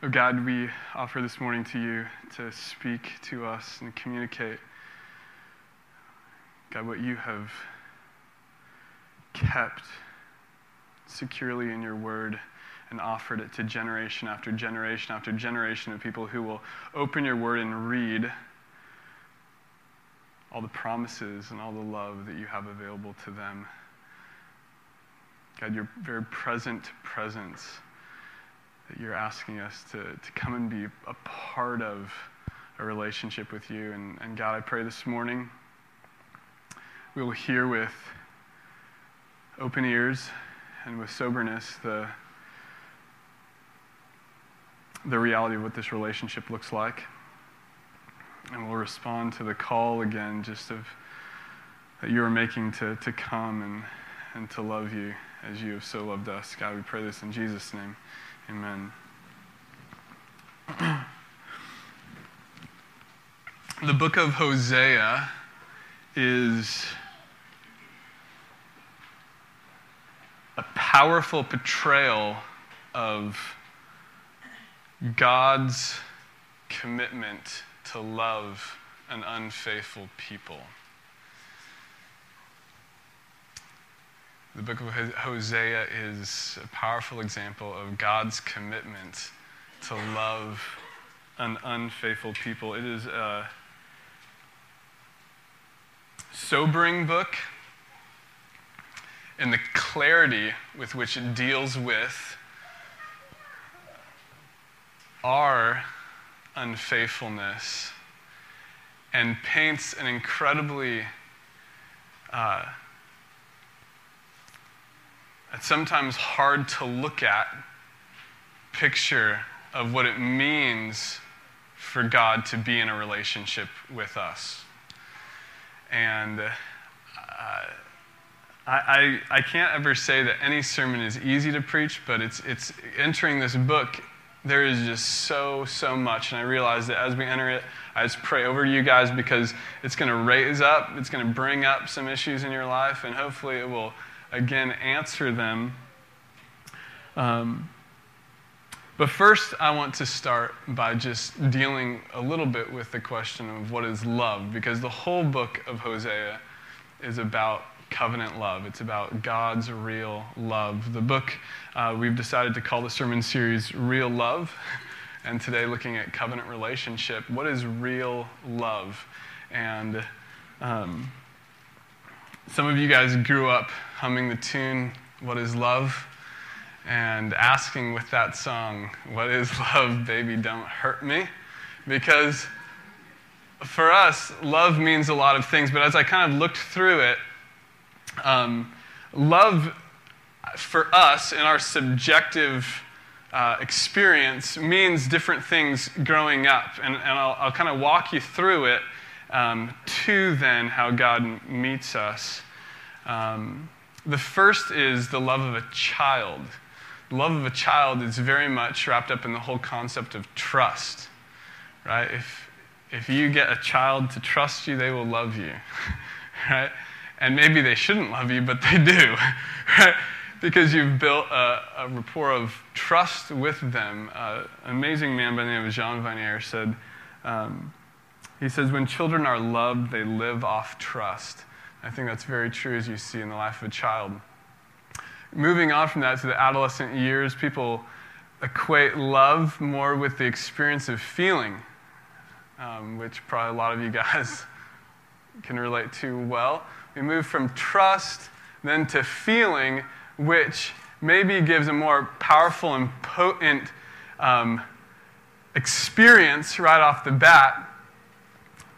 Oh God, we offer this morning to you to speak to us and communicate, God, what you have kept securely in your word and offered it to generation after generation after generation of people who will open your word and read all the promises and all the love that you have available to them. God, your very present presence that you're asking us to, to come and be a part of a relationship with you. And, and God, I pray this morning we will hear with open ears and with soberness the, the reality of what this relationship looks like. And we'll respond to the call again just of that you are making to, to come and, and to love you as you have so loved us. God, we pray this in Jesus' name. Amen. the book of Hosea is a powerful portrayal of God's commitment to love an unfaithful people. The book of Hosea is a powerful example of God's commitment to love an unfaithful people. It is a sobering book in the clarity with which it deals with our unfaithfulness and paints an incredibly uh, it's sometimes hard to look at picture of what it means for God to be in a relationship with us. And uh, I, I, I can't ever say that any sermon is easy to preach, but it's, it's entering this book, there is just so, so much. And I realize that as we enter it, I just pray over you guys because it's going to raise up, it's going to bring up some issues in your life, and hopefully it will again answer them. Um, but first, I want to start by just dealing a little bit with the question of what is love, because the whole book of Hosea is about covenant love. It's about God's real love. The book, uh, we've decided to call the sermon series Real Love, and today looking at covenant relationship. What is real love? And um, some of you guys grew up humming the tune, What is Love? and asking with that song, What is love, baby? Don't hurt me. Because for us, love means a lot of things, but as I kind of looked through it, um, love for us in our subjective uh, experience means different things growing up. And, and I'll, I'll kind of walk you through it um, to then how God meets us. Um, the first is the love of a child. The love of a child is very much wrapped up in the whole concept of trust, right? If, if you get a child to trust you, they will love you, right? And maybe they shouldn't love you, but they do, right? Because you've built a, a rapport of trust with them. Uh, an amazing man by the name of Jean Vanier said, um, he says, when children are loved, they live off trust. I think that's very true as you see in the life of a child. Moving on from that to the adolescent years, people equate love more with the experience of feeling, um, which probably a lot of you guys can relate to well. We move from trust then to feeling, which maybe gives a more powerful and potent um, experience right off the bat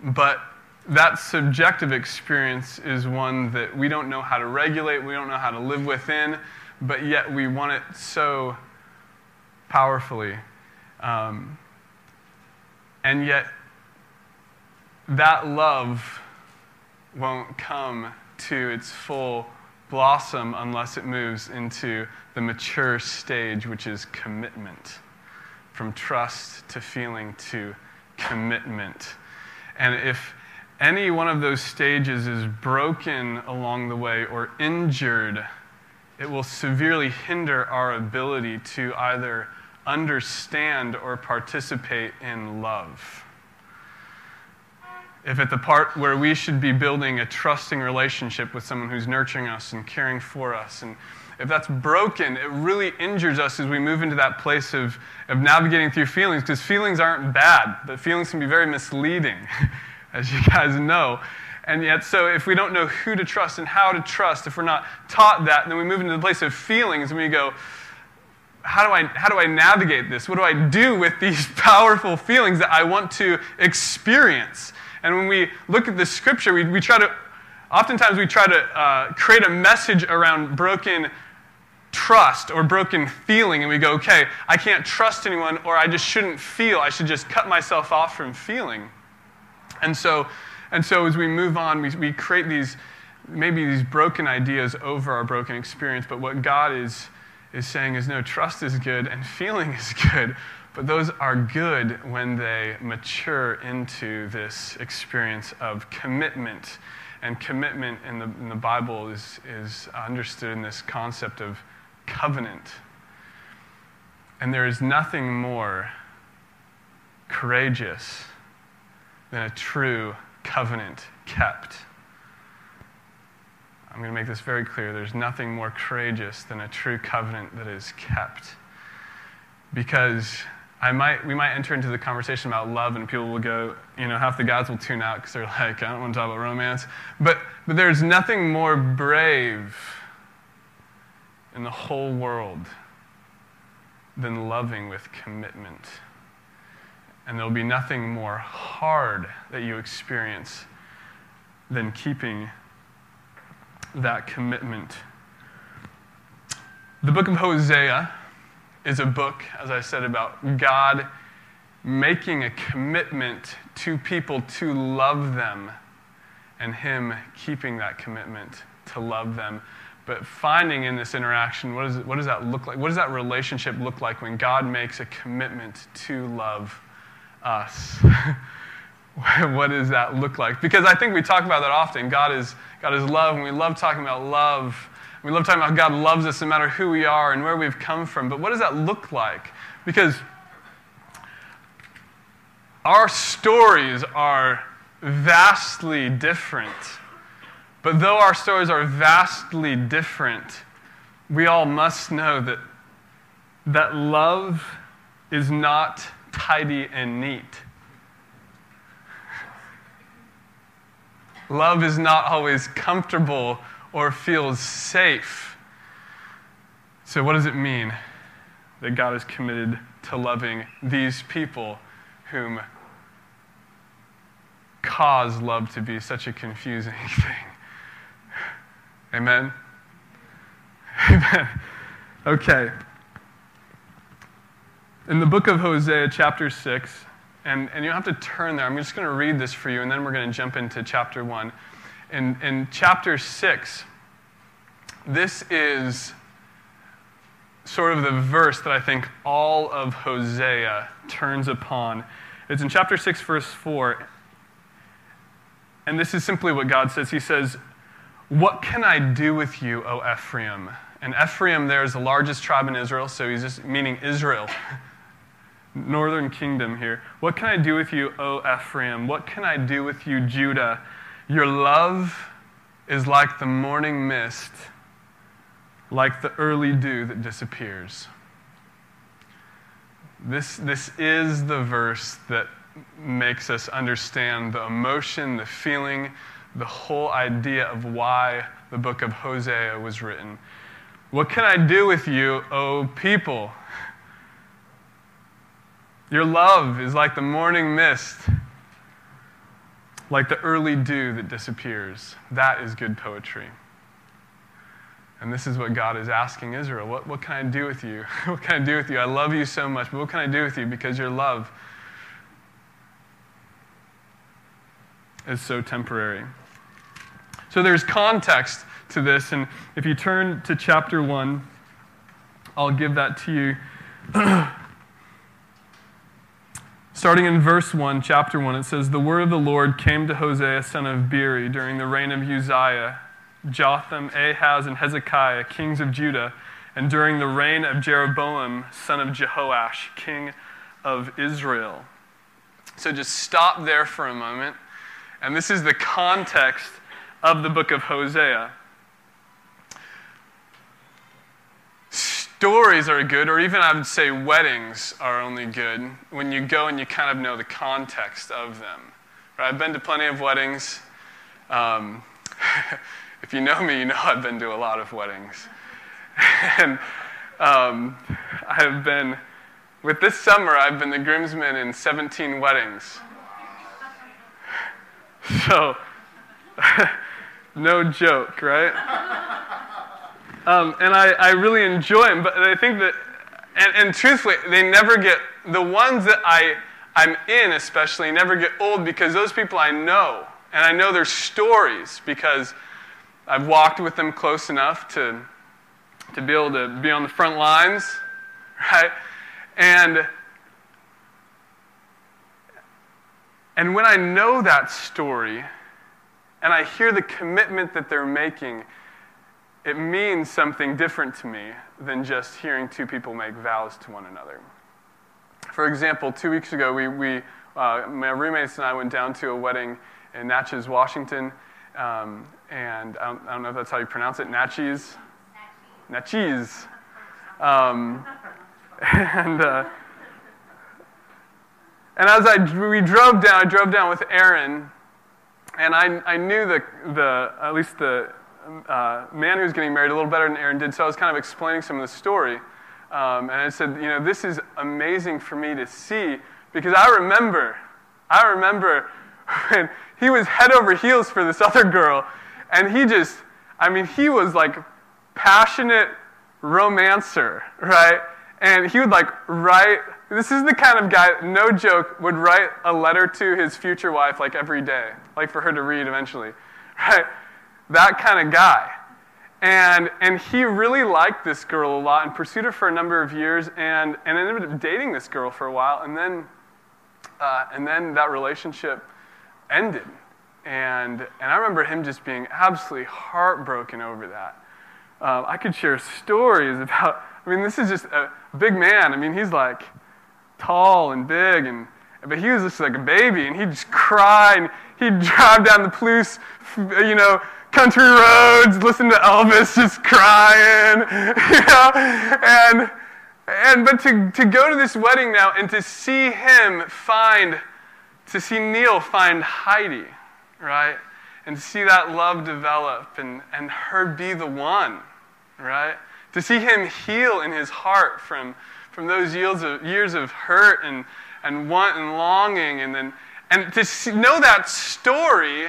but that subjective experience is one that we don't know how to regulate, we don't know how to live within, but yet we want it so powerfully. Um, and yet, that love won't come to its full blossom unless it moves into the mature stage, which is commitment. From trust to feeling to commitment. And if any one of those stages is broken along the way or injured, it will severely hinder our ability to either understand or participate in love. If at the part where we should be building a trusting relationship with someone who's nurturing us and caring for us, and if that's broken, it really injures us as we move into that place of, of navigating through feelings, because feelings aren't bad, but feelings can be very misleading, as you guys know. And yet, so if we don't know who to trust and how to trust, if we're not taught that, then we move into the place of feelings and we go, how do I, how do I navigate this? What do I do with these powerful feelings that I want to experience? And when we look at the scripture, we, we try to, oftentimes we try to uh, create a message around broken trust or broken feeling, and we go, okay, I can't trust anyone, or I just shouldn't feel. I should just cut myself off from feeling. And so, and so as we move on, we, we create these, maybe these broken ideas over our broken experience, but what God is, is saying is no, trust is good and feeling is good, but those are good when they mature into this experience of commitment. And commitment in the, in the Bible is, is understood in this concept of covenant. And there is nothing more courageous than a true covenant kept. I'm going to make this very clear. There's nothing more courageous than a true covenant that is kept. Because I might, we might enter into the conversation about love, and people will go, you know, half the guys will tune out because they're like, I don't want to talk about romance. But, but there's nothing more brave in the whole world than loving with commitment. And there'll be nothing more hard that you experience than keeping that commitment. The book of Hosea is a book, as I said, about God making a commitment to people to love them and Him keeping that commitment to love them. But finding in this interaction, what, is what does that look like? What does that relationship look like when God makes a commitment to love us? what does that look like? Because I think we talk about that often. God is, God is love, and we love talking about love. We love talking about God loves us no matter who we are and where we've come from. But what does that look like? Because our stories are vastly different. But though our stories are vastly different, we all must know that, that love is not tidy and neat. Love is not always comfortable or feels safe. So, what does it mean that God is committed to loving these people whom cause love to be such a confusing thing? Amen? Amen. Okay. In the book of Hosea, chapter 6, and, and you have to turn there. I'm just going to read this for you, and then we're going to jump into chapter 1. In, in chapter 6, this is sort of the verse that I think all of Hosea turns upon. It's in chapter 6, verse 4. And this is simply what God says. He says, What can I do with you, O Ephraim? And Ephraim there is the largest tribe in Israel, so he's just meaning Israel. northern kingdom here. What can I do with you, O Ephraim? What can I do with you, Judah? Your love is like the morning mist, like the early dew that disappears. This, this is the verse that makes us understand the emotion, the feeling, the whole idea of why the book of Hosea was written. What can I do with you, O people? Your love is like the morning mist, like the early dew that disappears. That is good poetry. And this is what God is asking Israel what, what can I do with you? what can I do with you? I love you so much, but what can I do with you? Because your love is so temporary. So there's context to this, and if you turn to chapter 1, I'll give that to you. Starting in verse 1, chapter 1, it says, The word of the Lord came to Hosea, son of Beeri, during the reign of Uzziah, Jotham, Ahaz, and Hezekiah, kings of Judah, and during the reign of Jeroboam, son of Jehoash, king of Israel. So just stop there for a moment. And this is the context of the book of Hosea. Stories are good, or even I would say weddings are only good when you go and you kind of know the context of them. Right? I've been to plenty of weddings. Um, if you know me, you know I've been to a lot of weddings. and um, I've been, with this summer, I've been the groomsman in 17 weddings. So, no joke, right? Um, and I, I really enjoy them, but I think that, and, and truthfully, they never get, the ones that I, I'm in especially, never get old because those people I know, and I know their stories because I've walked with them close enough to, to be able to be on the front lines, right? And and when I know that story and I hear the commitment that they're making, it means something different to me than just hearing two people make vows to one another. For example, two weeks ago, we, we uh, my roommates and I went down to a wedding in Naches, Washington, um, and I don't, I don't, know if that's how you pronounce it, Naches? Naches. Um, and, uh, and as I, we drove down, I drove down with Aaron, and I, I knew the, the, at least the uh, man who was getting married a little better than Aaron did, so I was kind of explaining some of the story. Um, and I said, you know, this is amazing for me to see because I remember, I remember when he was head over heels for this other girl, and he just, I mean, he was like passionate romancer, right? And he would like write, this is the kind of guy, no joke, would write a letter to his future wife like every day, like for her to read eventually, right? That kind of guy. And, and he really liked this girl a lot and pursued her for a number of years and, and ended up dating this girl for a while. And then, uh, and then that relationship ended. And, and I remember him just being absolutely heartbroken over that. Uh, I could share stories about, I mean, this is just a big man. I mean, he's like tall and big, and, but he was just like a baby, and he'd just cry, and he'd drive down the Palouse, you know, country roads, listen to Elvis just crying, you know, and, and but to, to go to this wedding now and to see him find to see Neil find Heidi, right? And see that love develop and, and her be the one, right? To see him heal in his heart from, from those years of, years of hurt and, and want and longing, and then and to see, know that story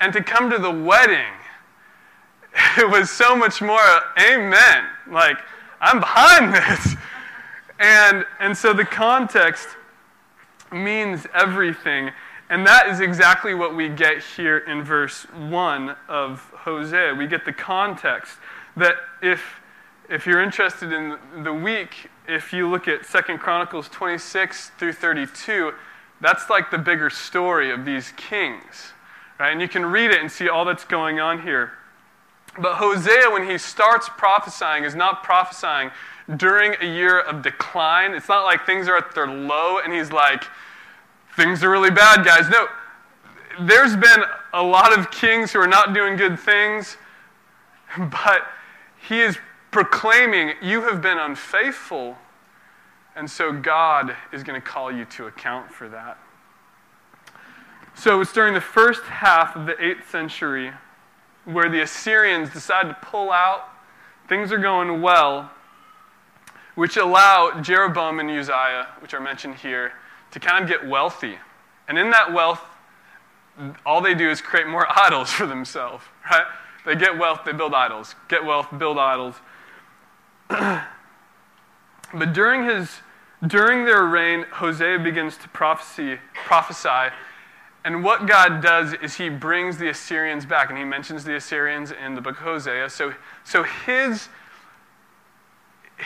and to come to the wedding, it was so much more amen. Like, I'm behind this. And, and so the context means everything. And that is exactly what we get here in verse 1 of Hosea. We get the context that if, if you're interested in the week, if you look at Second Chronicles 26 through 32, that's like the bigger story of these kings. Right? And you can read it and see all that's going on here. But Hosea, when he starts prophesying, is not prophesying during a year of decline. It's not like things are at their low and he's like, things are really bad, guys. No, there's been a lot of kings who are not doing good things, but he is proclaiming, You have been unfaithful, and so God is going to call you to account for that. So it's during the first half of the 8th century where the Assyrians decide to pull out. Things are going well, which allow Jeroboam and Uzziah, which are mentioned here, to kind of get wealthy. And in that wealth, all they do is create more idols for themselves, right? They get wealth, they build idols. Get wealth, build idols. but during his during their reign, Hosea begins to prophesy, prophesy. And what God does is he brings the Assyrians back. And he mentions the Assyrians in the book of Hosea. So, so his,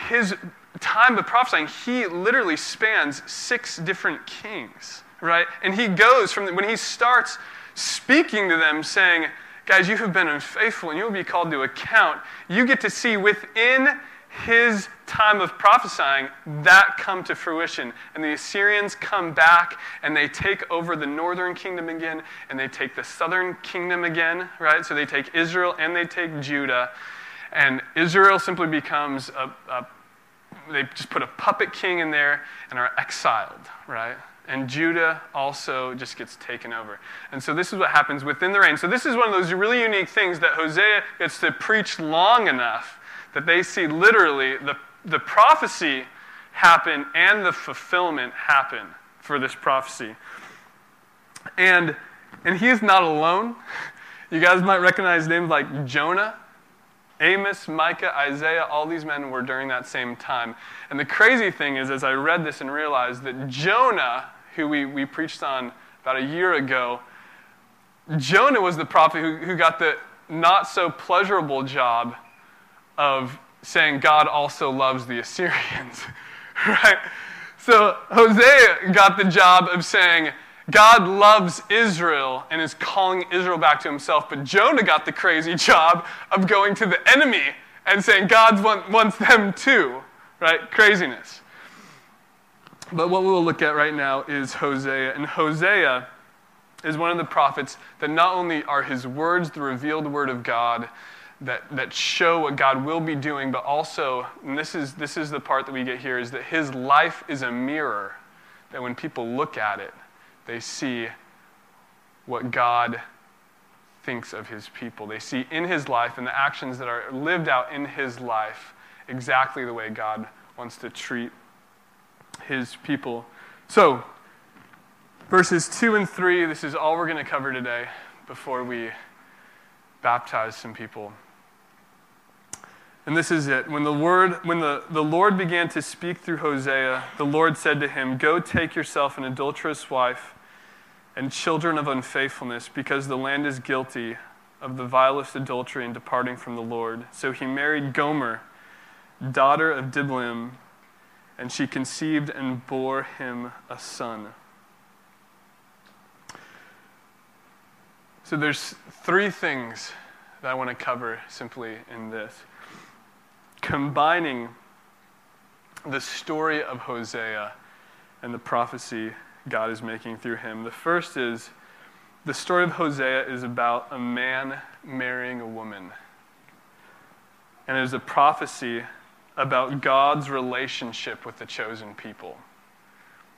his time of prophesying, he literally spans six different kings, right? And he goes from when he starts speaking to them, saying, Guys, you have been unfaithful and you'll be called to account. You get to see within his time of prophesying, that come to fruition. And the Assyrians come back and they take over the northern kingdom again and they take the southern kingdom again, right? So they take Israel and they take Judah. And Israel simply becomes a, a they just put a puppet king in there and are exiled, right? and Judah also just gets taken over. And so this is what happens within the reign. So this is one of those really unique things that Hosea gets to preach long enough that they see literally the, the prophecy happen and the fulfillment happen for this prophecy. And, and he is not alone. You guys might recognize names like Jonah, Amos, Micah, Isaiah, all these men were during that same time. And the crazy thing is, as I read this and realized that Jonah who we, we preached on about a year ago, Jonah was the prophet who, who got the not so pleasurable job of saying God also loves the Assyrians, right? So Hosea got the job of saying God loves Israel and is calling Israel back to himself, but Jonah got the crazy job of going to the enemy and saying God wants them too, right? Craziness. But what we'll look at right now is Hosea. And Hosea is one of the prophets that not only are his words the revealed word of God that, that show what God will be doing, but also, and this is, this is the part that we get here, is that his life is a mirror. That when people look at it, they see what God thinks of his people. They see in his life and the actions that are lived out in his life exactly the way God wants to treat his people. So, verses 2 and 3, this is all we're going to cover today before we baptize some people. And this is it. When the word when the, the Lord began to speak through Hosea, the Lord said to him, Go take yourself an adulterous wife and children of unfaithfulness, because the land is guilty of the vilest adultery in departing from the Lord. So he married Gomer, daughter of Diblaim, and she conceived and bore him a son. So there's three things that I want to cover simply in this. Combining the story of Hosea and the prophecy God is making through him. The first is the story of Hosea is about a man marrying a woman. And it is a prophecy about God's relationship with the chosen people.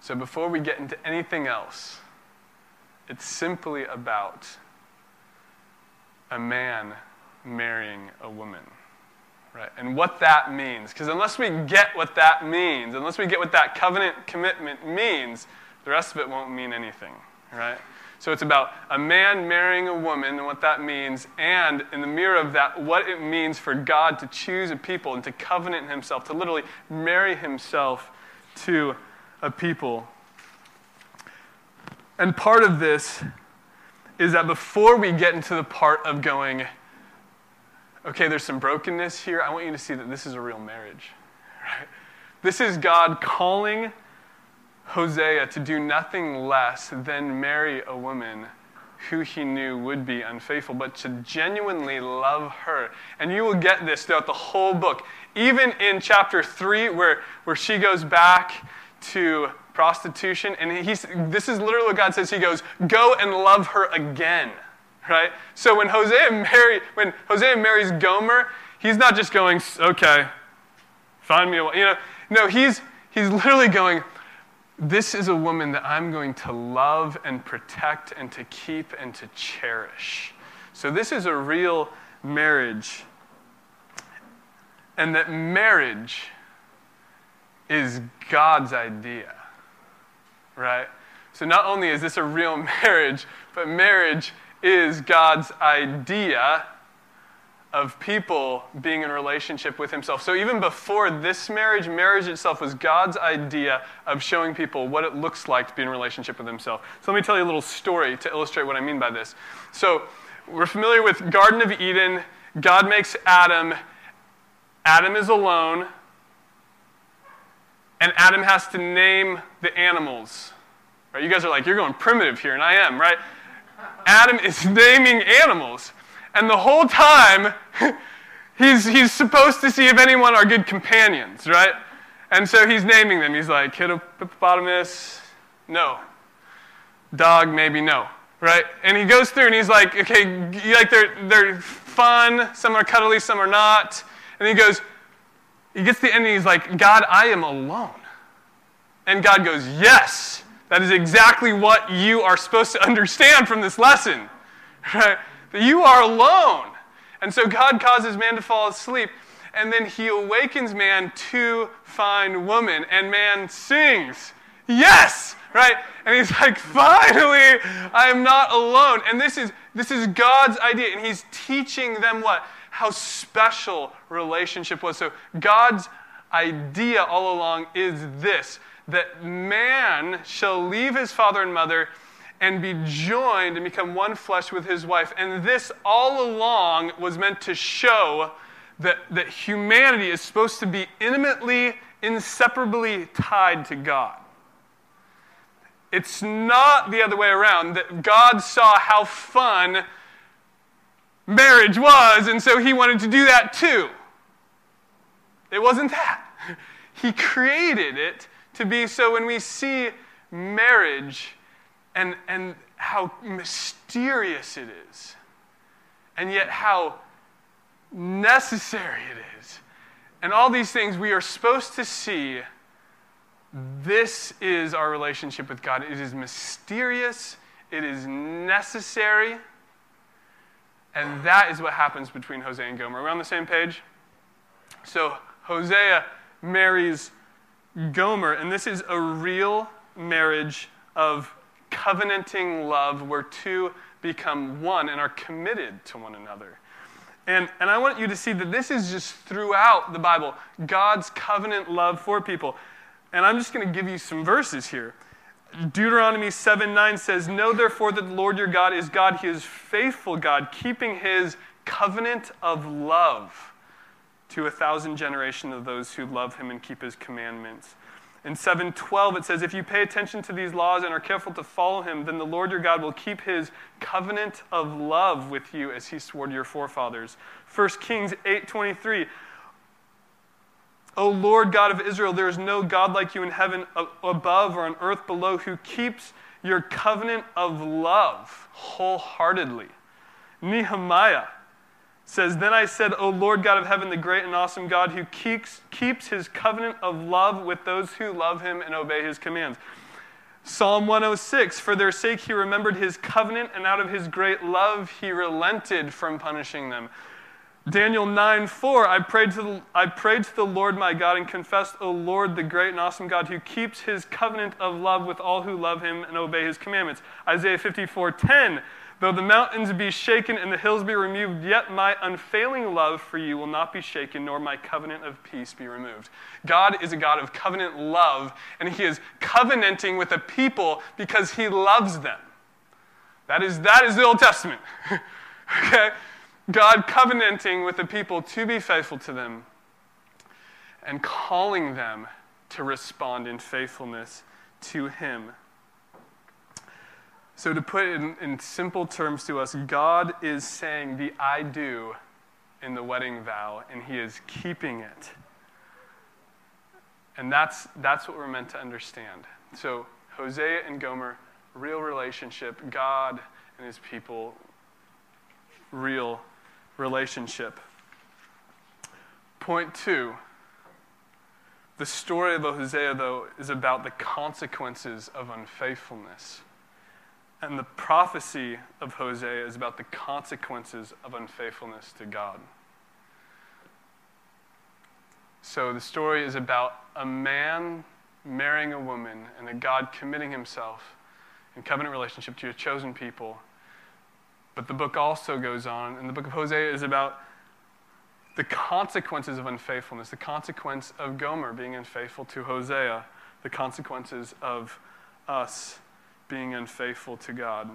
So before we get into anything else, it's simply about a man marrying a woman. Right? And what that means. Because unless we get what that means, unless we get what that covenant commitment means, the rest of it won't mean anything. Right? So it's about a man marrying a woman and what that means, and in the mirror of that, what it means for God to choose a people and to covenant himself, to literally marry himself to a people. And part of this is that before we get into the part of going, okay, there's some brokenness here, I want you to see that this is a real marriage. Right? This is God calling Hosea to do nothing less than marry a woman who he knew would be unfaithful, but to genuinely love her. And you will get this throughout the whole book. Even in chapter 3, where, where she goes back to prostitution, and he's, this is literally what God says. He goes, Go and love her again. Right? So when Hosea, marry, when Hosea marries Gomer, he's not just going, Okay, find me a You know, no, he's, he's literally going, this is a woman that I'm going to love and protect and to keep and to cherish. So, this is a real marriage. And that marriage is God's idea, right? So, not only is this a real marriage, but marriage is God's idea of people being in relationship with himself. So even before this marriage, marriage itself was God's idea of showing people what it looks like to be in relationship with himself. So let me tell you a little story to illustrate what I mean by this. So we're familiar with Garden of Eden. God makes Adam. Adam is alone. And Adam has to name the animals. Right? You guys are like, you're going primitive here, and I am, right? Adam is naming animals. And the whole time, he's, he's supposed to see if anyone are good companions, right? And so he's naming them. He's like, hippopotamus, no. Dog, maybe no, right? And he goes through and he's like, okay, like they're, they're fun, some are cuddly, some are not. And he goes, he gets to the end and he's like, God, I am alone. And God goes, yes, that is exactly what you are supposed to understand from this lesson, right? That you are alone. And so God causes man to fall asleep, and then he awakens man to find woman, and man sings, Yes! Right? And he's like, Finally, I am not alone. And this is, this is God's idea, and he's teaching them what? How special relationship was. So God's idea all along is this that man shall leave his father and mother and be joined and become one flesh with his wife. And this all along was meant to show that, that humanity is supposed to be intimately, inseparably tied to God. It's not the other way around, that God saw how fun marriage was, and so he wanted to do that too. It wasn't that. He created it to be so when we see marriage, and, and how mysterious it is, and yet how necessary it is. And all these things we are supposed to see. This is our relationship with God. It is mysterious, it is necessary, and that is what happens between Hosea and Gomer. Are we on the same page? So, Hosea marries Gomer, and this is a real marriage of covenanting love where two become one and are committed to one another. And, and I want you to see that this is just throughout the Bible God's covenant love for people. And I'm just going to give you some verses here. Deuteronomy 7 9 says, Know therefore that the Lord your God is God. He is faithful God, keeping his covenant of love to a thousand generations of those who love him and keep his commandments. In 7:12 it says if you pay attention to these laws and are careful to follow him then the Lord your God will keep his covenant of love with you as he swore to your forefathers. 1 Kings 8:23 O Lord God of Israel there is no god like you in heaven above or on earth below who keeps your covenant of love wholeheartedly. Nehemiah says, Then I said, O Lord God of heaven, the great and awesome God who keeps, keeps his covenant of love with those who love him and obey his commands. Psalm 106 For their sake he remembered his covenant, and out of his great love he relented from punishing them. Daniel 9 4 I prayed, to the, I prayed to the Lord my God and confessed, O Lord, the great and awesome God who keeps his covenant of love with all who love him and obey his commandments. Isaiah 54 10 Though the mountains be shaken and the hills be removed, yet my unfailing love for you will not be shaken, nor my covenant of peace be removed. God is a God of covenant love, and He is covenanting with a people because He loves them. That is, that is the Old Testament. okay? God covenanting with the people to be faithful to them and calling them to respond in faithfulness to Him. So, to put it in, in simple terms to us, God is saying the I do in the wedding vow, and He is keeping it. And that's, that's what we're meant to understand. So, Hosea and Gomer, real relationship. God and His people, real relationship. Point two the story of Hosea, though, is about the consequences of unfaithfulness. And the prophecy of Hosea is about the consequences of unfaithfulness to God. So the story is about a man marrying a woman and a God committing himself in covenant relationship to a chosen people. But the book also goes on, and the book of Hosea is about the consequences of unfaithfulness, the consequence of Gomer being unfaithful to Hosea, the consequences of us being unfaithful to God.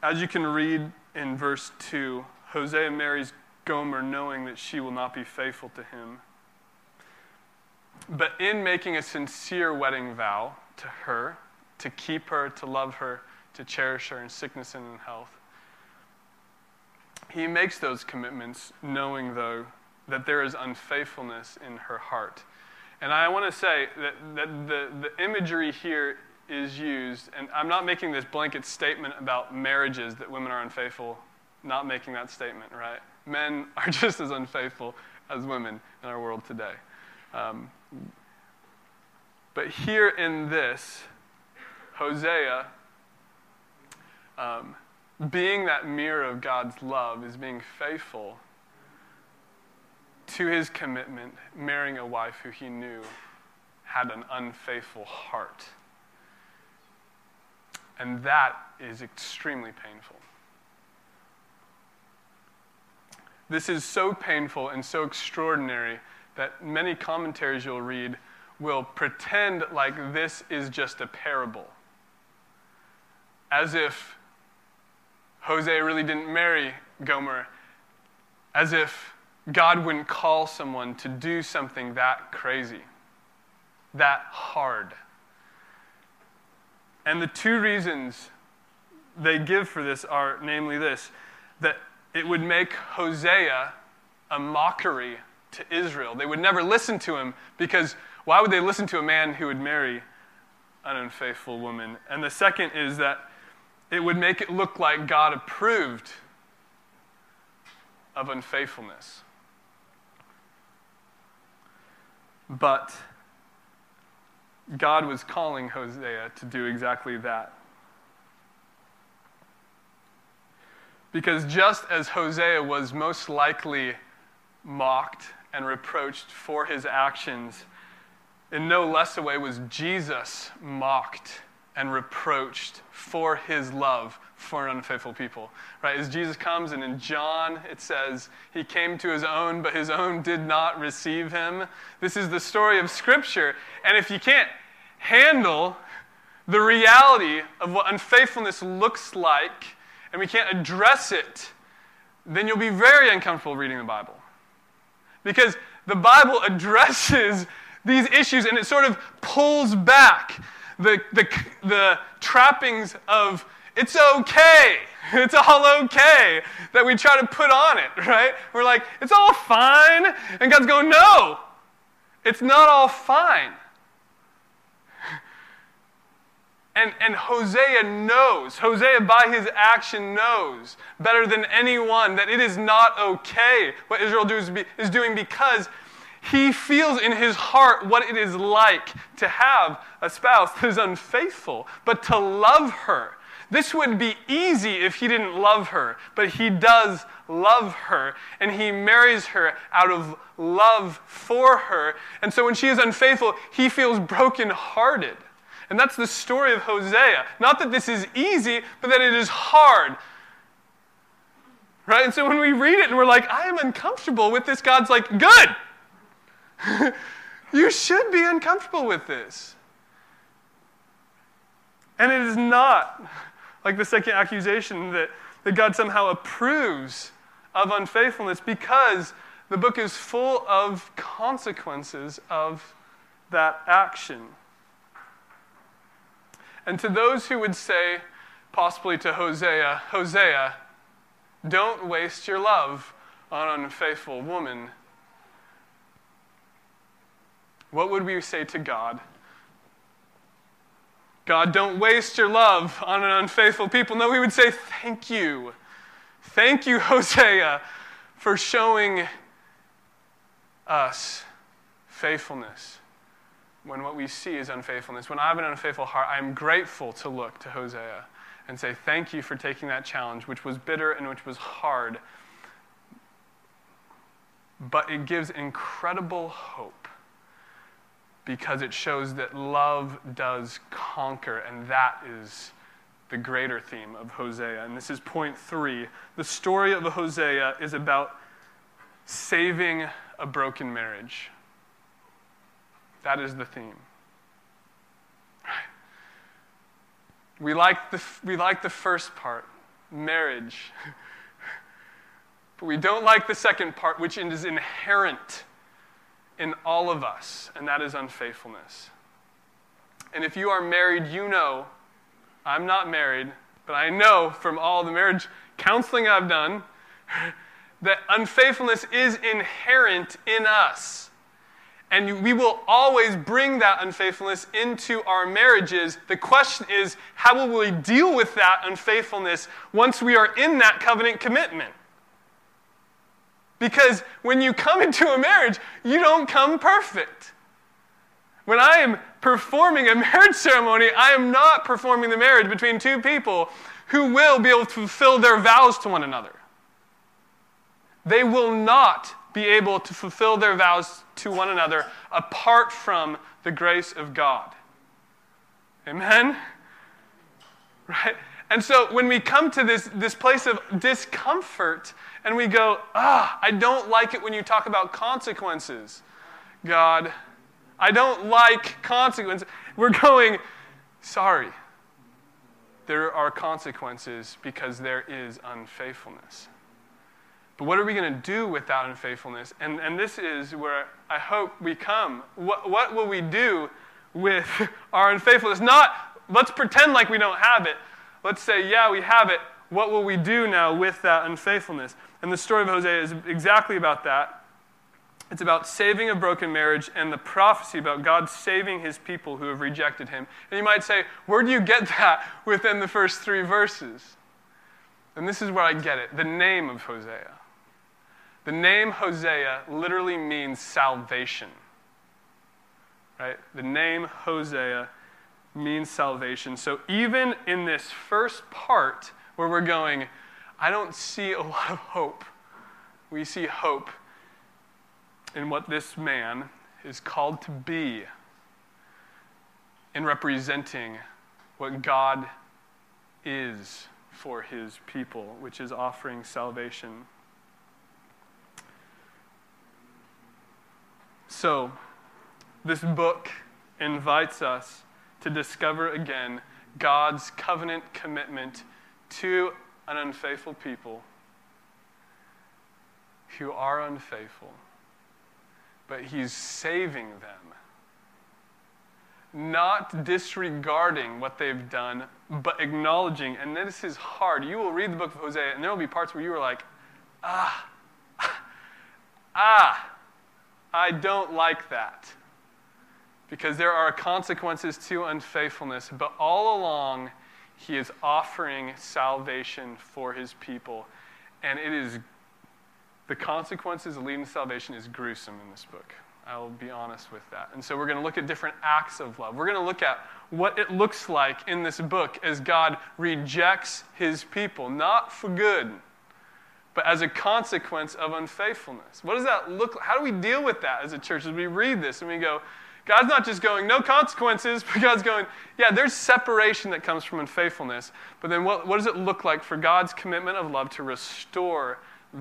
As you can read in verse 2, Hosea marries Gomer knowing that she will not be faithful to him. But in making a sincere wedding vow to her, to keep her, to love her, to cherish her in sickness and in health, he makes those commitments knowing, though, that there is unfaithfulness in her heart. And I want to say that, that the, the imagery here is used, and I'm not making this blanket statement about marriages that women are unfaithful, not making that statement, right? Men are just as unfaithful as women in our world today. Um, but here in this, Hosea, um, being that mirror of God's love, is being faithful to his commitment, marrying a wife who he knew had an unfaithful heart. And that is extremely painful. This is so painful and so extraordinary that many commentaries you'll read will pretend like this is just a parable. As if Hosea really didn't marry Gomer, as if God wouldn't call someone to do something that crazy, that hard. And the two reasons they give for this are namely this that it would make Hosea a mockery to Israel. They would never listen to him because why would they listen to a man who would marry an unfaithful woman? And the second is that it would make it look like God approved of unfaithfulness. But God was calling Hosea to do exactly that. Because just as Hosea was most likely mocked and reproached for his actions, in no less a way was Jesus mocked and reproached for his love for an unfaithful people. Right? As Jesus comes, and in John it says, He came to his own, but his own did not receive him. This is the story of Scripture. And if you can't handle the reality of what unfaithfulness looks like, and we can't address it, then you'll be very uncomfortable reading the Bible. Because the Bible addresses these issues and it sort of pulls back the, the, the trappings of it's okay. It's all okay that we try to put on it, right? We're like, it's all fine. And God's going, no, it's not all fine. And, and Hosea knows, Hosea by his action knows better than anyone that it is not okay what Israel is doing because he feels in his heart what it is like to have a spouse is unfaithful, but to love her this would be easy if he didn't love her, but he does love her, and he marries her out of love for her. And so when she is unfaithful, he feels brokenhearted. And that's the story of Hosea. Not that this is easy, but that it is hard. Right? And so when we read it and we're like, I am uncomfortable with this, God's like, good. you should be uncomfortable with this. And it is not like the second accusation that, that God somehow approves of unfaithfulness because the book is full of consequences of that action. And to those who would say, possibly to Hosea, Hosea, don't waste your love on an unfaithful woman, what would we say to God? God, don't waste your love on an unfaithful people. No, we would say, Thank you. Thank you, Hosea, for showing us faithfulness when what we see is unfaithfulness. When I have an unfaithful heart, I am grateful to look to Hosea and say, Thank you for taking that challenge, which was bitter and which was hard. But it gives incredible hope because it shows that love does conquer, and that is the greater theme of Hosea. And this is point three. The story of Hosea is about saving a broken marriage. That is the theme. We like the, we like the first part, marriage. but we don't like the second part, which is inherent in all of us, and that is unfaithfulness. And if you are married, you know I'm not married, but I know from all the marriage counseling I've done, that unfaithfulness is inherent in us. And we will always bring that unfaithfulness into our marriages. The question is, how will we deal with that unfaithfulness once we are in that covenant commitment? Because when you come into a marriage, you don't come perfect. When I am performing a marriage ceremony, I am not performing the marriage between two people who will be able to fulfill their vows to one another. They will not be able to fulfill their vows to one another apart from the grace of God. Amen? Right? And so when we come to this, this place of discomfort and we go, ah, I don't like it when you talk about consequences, God. I don't like consequences. We're going, sorry. There are consequences because there is unfaithfulness. But what are we going to do with that unfaithfulness? And, and this is where I hope we come. What, what will we do with our unfaithfulness? Not, let's pretend like we don't have it. Let's say, yeah, we have it. What will we do now with that unfaithfulness? And the story of Hosea is exactly about that. It's about saving a broken marriage and the prophecy about God saving his people who have rejected him. And you might say, where do you get that within the first three verses? And this is where I get it the name of Hosea. The name Hosea literally means salvation. Right? The name Hosea means salvation. So even in this first part where we're going, I don't see a lot of hope, we see hope in what this man is called to be in representing what God is for his people, which is offering salvation. So, this book invites us to discover again God's covenant commitment to an unfaithful people who are unfaithful, but He's saving them. Not disregarding what they've done, but acknowledging. And this is hard. You will read the book of Hosea, and there will be parts where you are like, ah, ah, I don't like that. Because there are consequences to unfaithfulness, but all along, he is offering salvation for his people. And it is, the consequences of leading to salvation is gruesome in this book. I'll be honest with that. And so we're going to look at different acts of love. We're going to look at what it looks like in this book as God rejects his people, not for good, but as a consequence of unfaithfulness. What does that look like? How do we deal with that as a church as we read this and we go, God's not just going, no consequences, but God's going, yeah, there's separation that comes from unfaithfulness. But then what, what does it look like for God's commitment of love to restore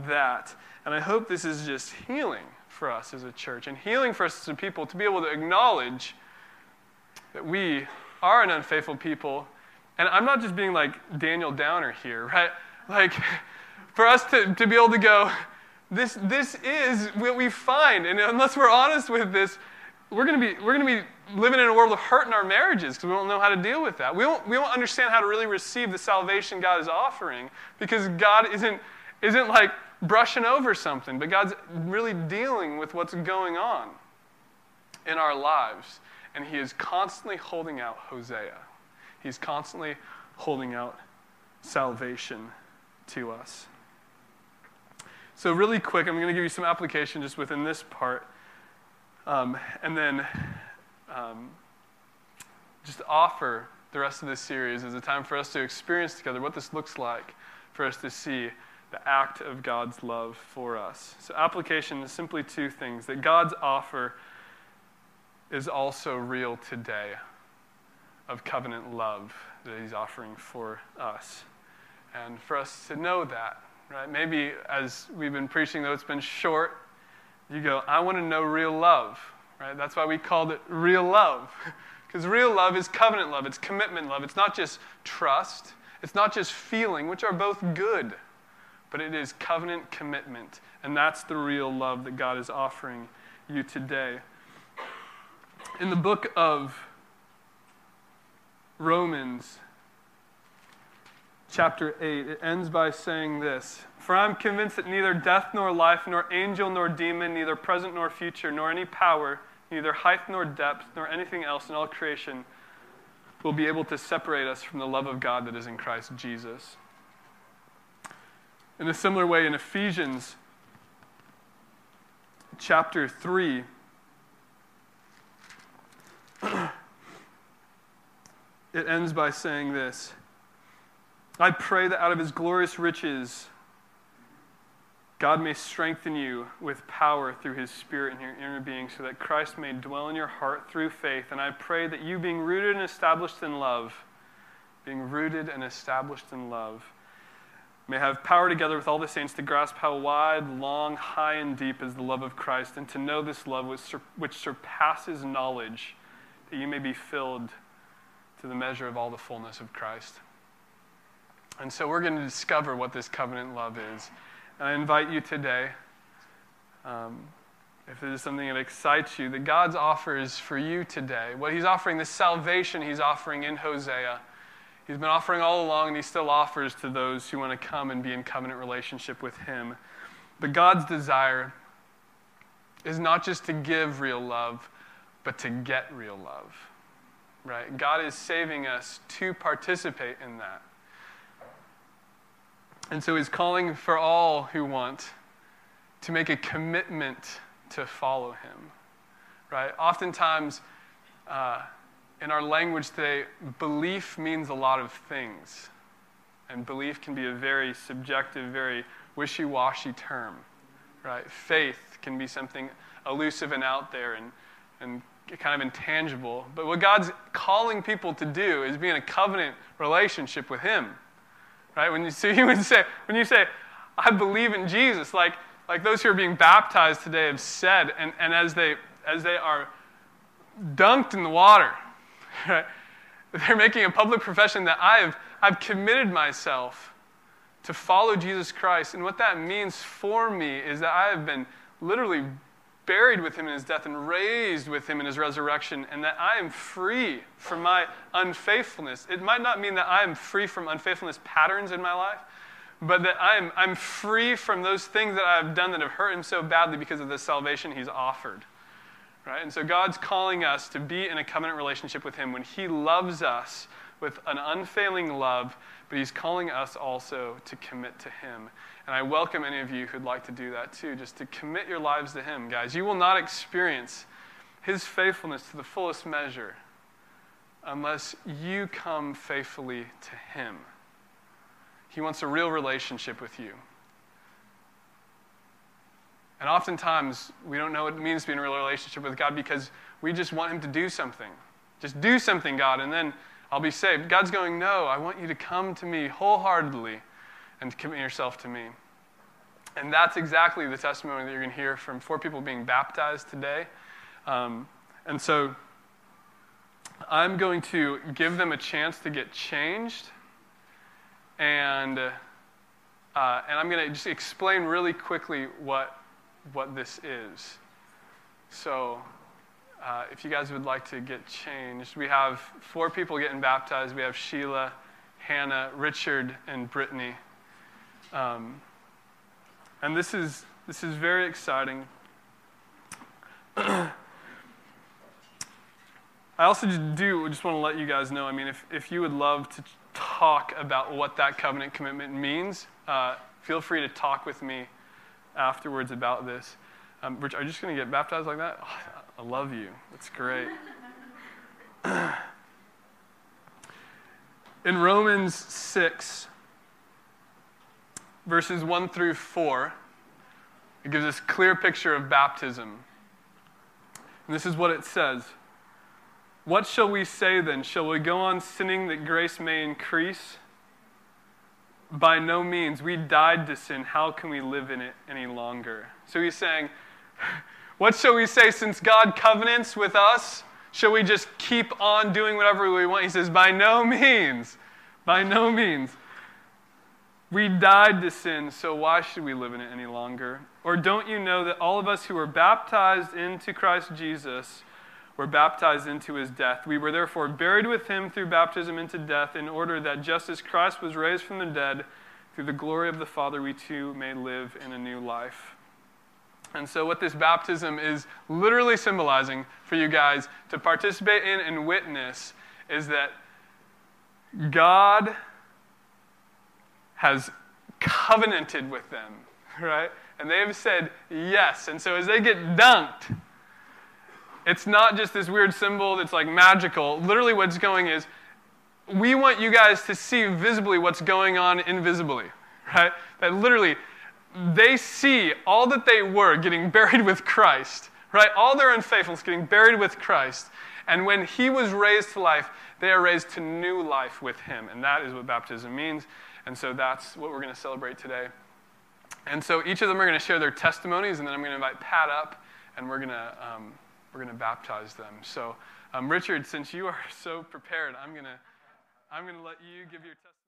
that? And I hope this is just healing for us as a church and healing for us as a people to be able to acknowledge that we are an unfaithful people. And I'm not just being like Daniel Downer here, right? Like, for us to, to be able to go, this, this is what we find. And unless we're honest with this, we're going to be, we're going to be living in a world of hurt in our marriages because we don't know how to deal with that. We don't, we don't understand how to really receive the salvation God is offering because God isn't, isn't like brushing over something, but God's really dealing with what's going on in our lives. And He is constantly holding out Hosea. He's constantly holding out salvation to us. So, really quick, I'm going to give you some application just within this part. Um, and then um, just offer the rest of this series as a time for us to experience together what this looks like for us to see the act of God's love for us. So, application is simply two things that God's offer is also real today of covenant love that He's offering for us. And for us to know that right? Maybe as we've been preaching, though it's been short, you go, I want to know real love, right? That's why we called it real love. Because real love is covenant love, it's commitment love. It's not just trust, it's not just feeling, which are both good, but it is covenant commitment. And that's the real love that God is offering you today. In the book of Romans, chapter 8. It ends by saying this For I am convinced that neither death nor life, nor angel nor demon, neither present nor future, nor any power, neither height nor depth, nor anything else in all creation will be able to separate us from the love of God that is in Christ Jesus. In a similar way, in Ephesians chapter 3, it ends by saying this I pray that out of his glorious riches, God may strengthen you with power through his Spirit in your inner being, so that Christ may dwell in your heart through faith. And I pray that you, being rooted and established in love, being rooted and established in love, may have power together with all the saints to grasp how wide, long, high, and deep is the love of Christ, and to know this love which surpasses knowledge, that you may be filled to the measure of all the fullness of Christ. And so we're going to discover what this covenant love is. And I invite you today, um, if there's something that excites you, that God's offers for you today, what He's offering, the salvation He's offering in Hosea, He's been offering all along, and He still offers to those who want to come and be in covenant relationship with Him. But God's desire is not just to give real love, but to get real love right? God is saving us to participate in that. And so he's calling for all who want to make a commitment to follow him, right? Oftentimes, uh, in our language today, belief means a lot of things. And belief can be a very subjective, very wishy washy term, right? Faith can be something elusive and out there and, and kind of intangible. But what God's calling people to do is be in a covenant relationship with Him. Right? When you, so you would say, when you say, I believe in Jesus, like, like those who are being baptized today have said, and, and as, they, as they are dunked in the water, right, they're making a public profession that I've, I've committed myself to follow Jesus Christ. And what that means for me is that I have been literally buried with him in his death and raised with him in his resurrection, and that I am free from my unfaithfulness. It might not mean that I am free from unfaithfulness patterns in my life, but that I'm, I'm free from those things that I've done that have hurt him so badly because of the salvation he's offered. Right? And so God's calling us to be in a covenant relationship with him when he loves us with an unfailing love, but he's calling us also to commit to him. And I welcome any of you who'd like to do that too, just to commit your lives to Him, guys. You will not experience His faithfulness to the fullest measure unless you come faithfully to Him. He wants a real relationship with you. And oftentimes, we don't know what it means to be in a real relationship with God because we just want Him to do something. Just do something, God, and then I'll be saved. God's going, No, I want you to come to me wholeheartedly and commit yourself to me. And that's exactly the testimony that you're going to hear from four people being baptized today. Um, and so I'm going to give them a chance to get changed. And, uh, and I'm going to just explain really quickly what, what this is. So, uh, if you guys would like to get changed, we have four people getting baptized. We have Sheila, Hannah, Richard, and Brittany. Um, and this is, this is very exciting. I also just do just want to let you guys know. I mean, if, if you would love to talk about what that covenant commitment means, uh, feel free to talk with me afterwards about this. Um, Rich, are you just going to get baptized like that? Oh, I love you. That's great. In Romans 6, verses 1 through 4, it gives us clear picture of baptism. And this is what it says What shall we say then? Shall we go on sinning that grace may increase? By no means. We died to sin. How can we live in it any longer? So he's saying, What shall we say since God covenants with us? Shall we just keep on doing whatever we want? He says, By no means. By no means. We died to sin, so why should we live in it any longer? Or don't you know that all of us who were baptized into Christ Jesus were baptized into his death. We were therefore buried with him through baptism into death, in order that just as Christ was raised from the dead, through the glory of the Father, we too may live in a new life. And so, what this baptism is literally symbolizing for you guys to participate in and witness is that God has covenanted with them, right? And they have said yes. And so, as they get dunked, it's not just this weird symbol that's like magical. Literally, what's going is we want you guys to see visibly what's going on invisibly, right? That literally they see all that they were getting buried with Christ, right? All their unfaithfulness getting buried with Christ. And when he was raised to life, they are raised to new life with him. And that is what baptism means. And so that's what we're going to celebrate today. And so each of them are going to share their testimonies, and then I'm going to invite Pat up, and we're going to, um, we're going to baptize them. So, um, Richard, since you are so prepared, I'm going to, I'm going to let you give your testimony.